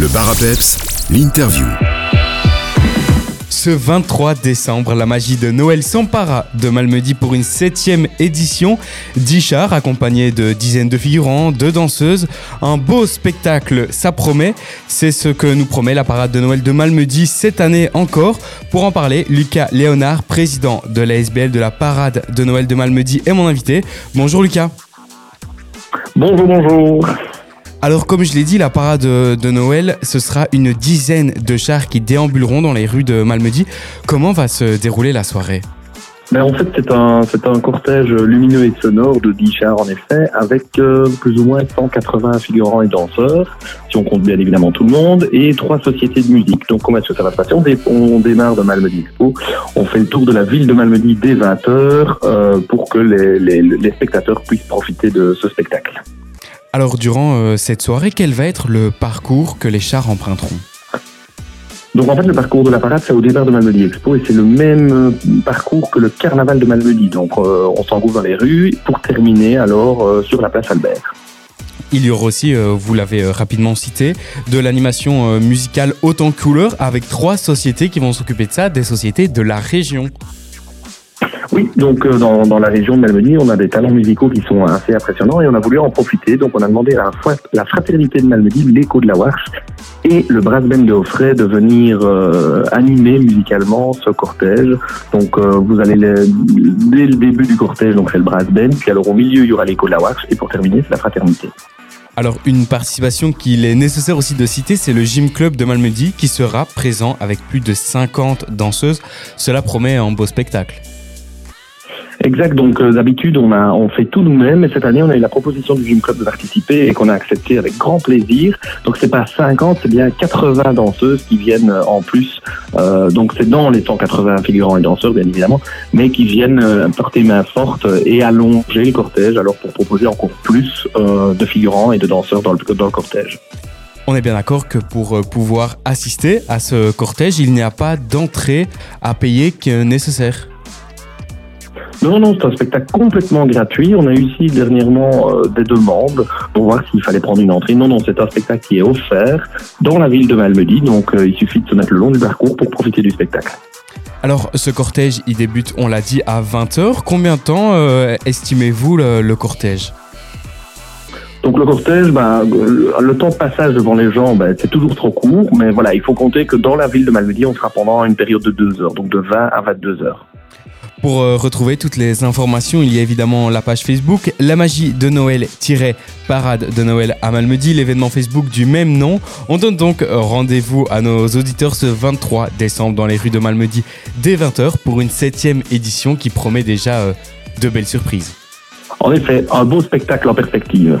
Le bar à peps, l'interview. Ce 23 décembre, la magie de Noël s'empara de Malmedy pour une septième édition. Dix chars accompagnés de dizaines de figurants, de danseuses. Un beau spectacle, ça promet. C'est ce que nous promet la parade de Noël de Malmedy cette année encore. Pour en parler, Lucas Léonard, président de l'ASBL de la parade de Noël de Malmedy, est mon invité. Bonjour Lucas. Bonjour, bonjour. Alors comme je l'ai dit, la parade de Noël, ce sera une dizaine de chars qui déambuleront dans les rues de Malmedy. Comment va se dérouler la soirée ben, en fait, c'est un, cortège lumineux et sonore de 10 chars, en effet, avec euh, plus ou moins 180 figurants et danseurs, si on compte bien évidemment tout le monde, et trois sociétés de musique. Donc, comment est-ce que ça va se passer? On, démarre de Malmedy Expo, on fait le tour de la ville de Malmedy dès 20h euh, pour que les spectateurs puissent profiter de ce spectacle. Alors durant euh, cette soirée, quel va être le parcours que les chars emprunteront? Donc en fait le parcours de la parade c'est au départ de Malmedy Expo et c'est le même euh, parcours que le carnaval de Malmedy. Donc euh, on s'engouffre dans les rues pour terminer alors sur la place Albert. Il y aura aussi, vous l'avez rapidement cité, de l'animation musicale autant couleur avec trois sociétés qui vont s'occuper de ça, des sociétés de la région. Donc euh, dans, la région de Malmedy, on a des talents musicaux qui sont assez impressionnants et on a voulu en profiter. Donc on a demandé à la, la fraternité de Malmedy, l'écho de la Warche et le brass band de Offray de venir euh, animer musicalement ce cortège. Donc euh, vous allez dès le début du cortège, donc c'est le brass band, puis alors au milieu il y aura l'écho de la Warche et pour terminer c'est la fraternité. Alors une participation qu'il est nécessaire aussi de citer, c'est le Gym Club de Malmedy qui sera présent avec plus de 50 danseuses. Cela promet un beau spectacle. Exact. Donc euh, d'habitude, on a on fait tout nous-mêmes, mais cette année, on a eu la proposition du Gym Club de participer et qu'on a accepté avec grand plaisir. Donc c'est pas 50, c'est bien 80 danseuses qui viennent euh, en plus. Euh, donc c'est dans les 180 figurants et danseurs, bien évidemment, mais qui viennent porter main forte et allonger le cortège, alors pour proposer encore plus de figurants et de danseurs dans le dans le cortège. On est bien d'accord que pour pouvoir assister à ce cortège, il n'y a pas d'entrée à payer que nécessaire. Non, non, c'est un spectacle complètement gratuit. On a eu ici dernièrement euh, des demandes pour voir s'il fallait prendre une entrée. Non, non, c'est un spectacle qui est offert dans la ville de Malmedy. Donc, euh, il suffit de se mettre le long du parcours pour profiter du spectacle. Alors, ce cortège, il débute, on l'a dit, à 20h. Combien de temps euh, estimez-vous le, cortège? Donc le cortège, bah, le temps de passage devant les gens, bah, c'est toujours trop court, mais voilà, il faut compter que dans la ville de Malmedy, on sera pendant une période de deux heures, donc de 20 à 22 heures. Pour euh, retrouver toutes les informations, il y a évidemment la page Facebook La magie de Noël-parade de Noël à Malmedy, l'événement Facebook du même nom. On donne donc rendez-vous à nos auditeurs ce 23 décembre dans les rues de Malmedy dès 20h pour une septième édition qui promet déjà euh, de belles surprises. En effet, un beau spectacle en perspective.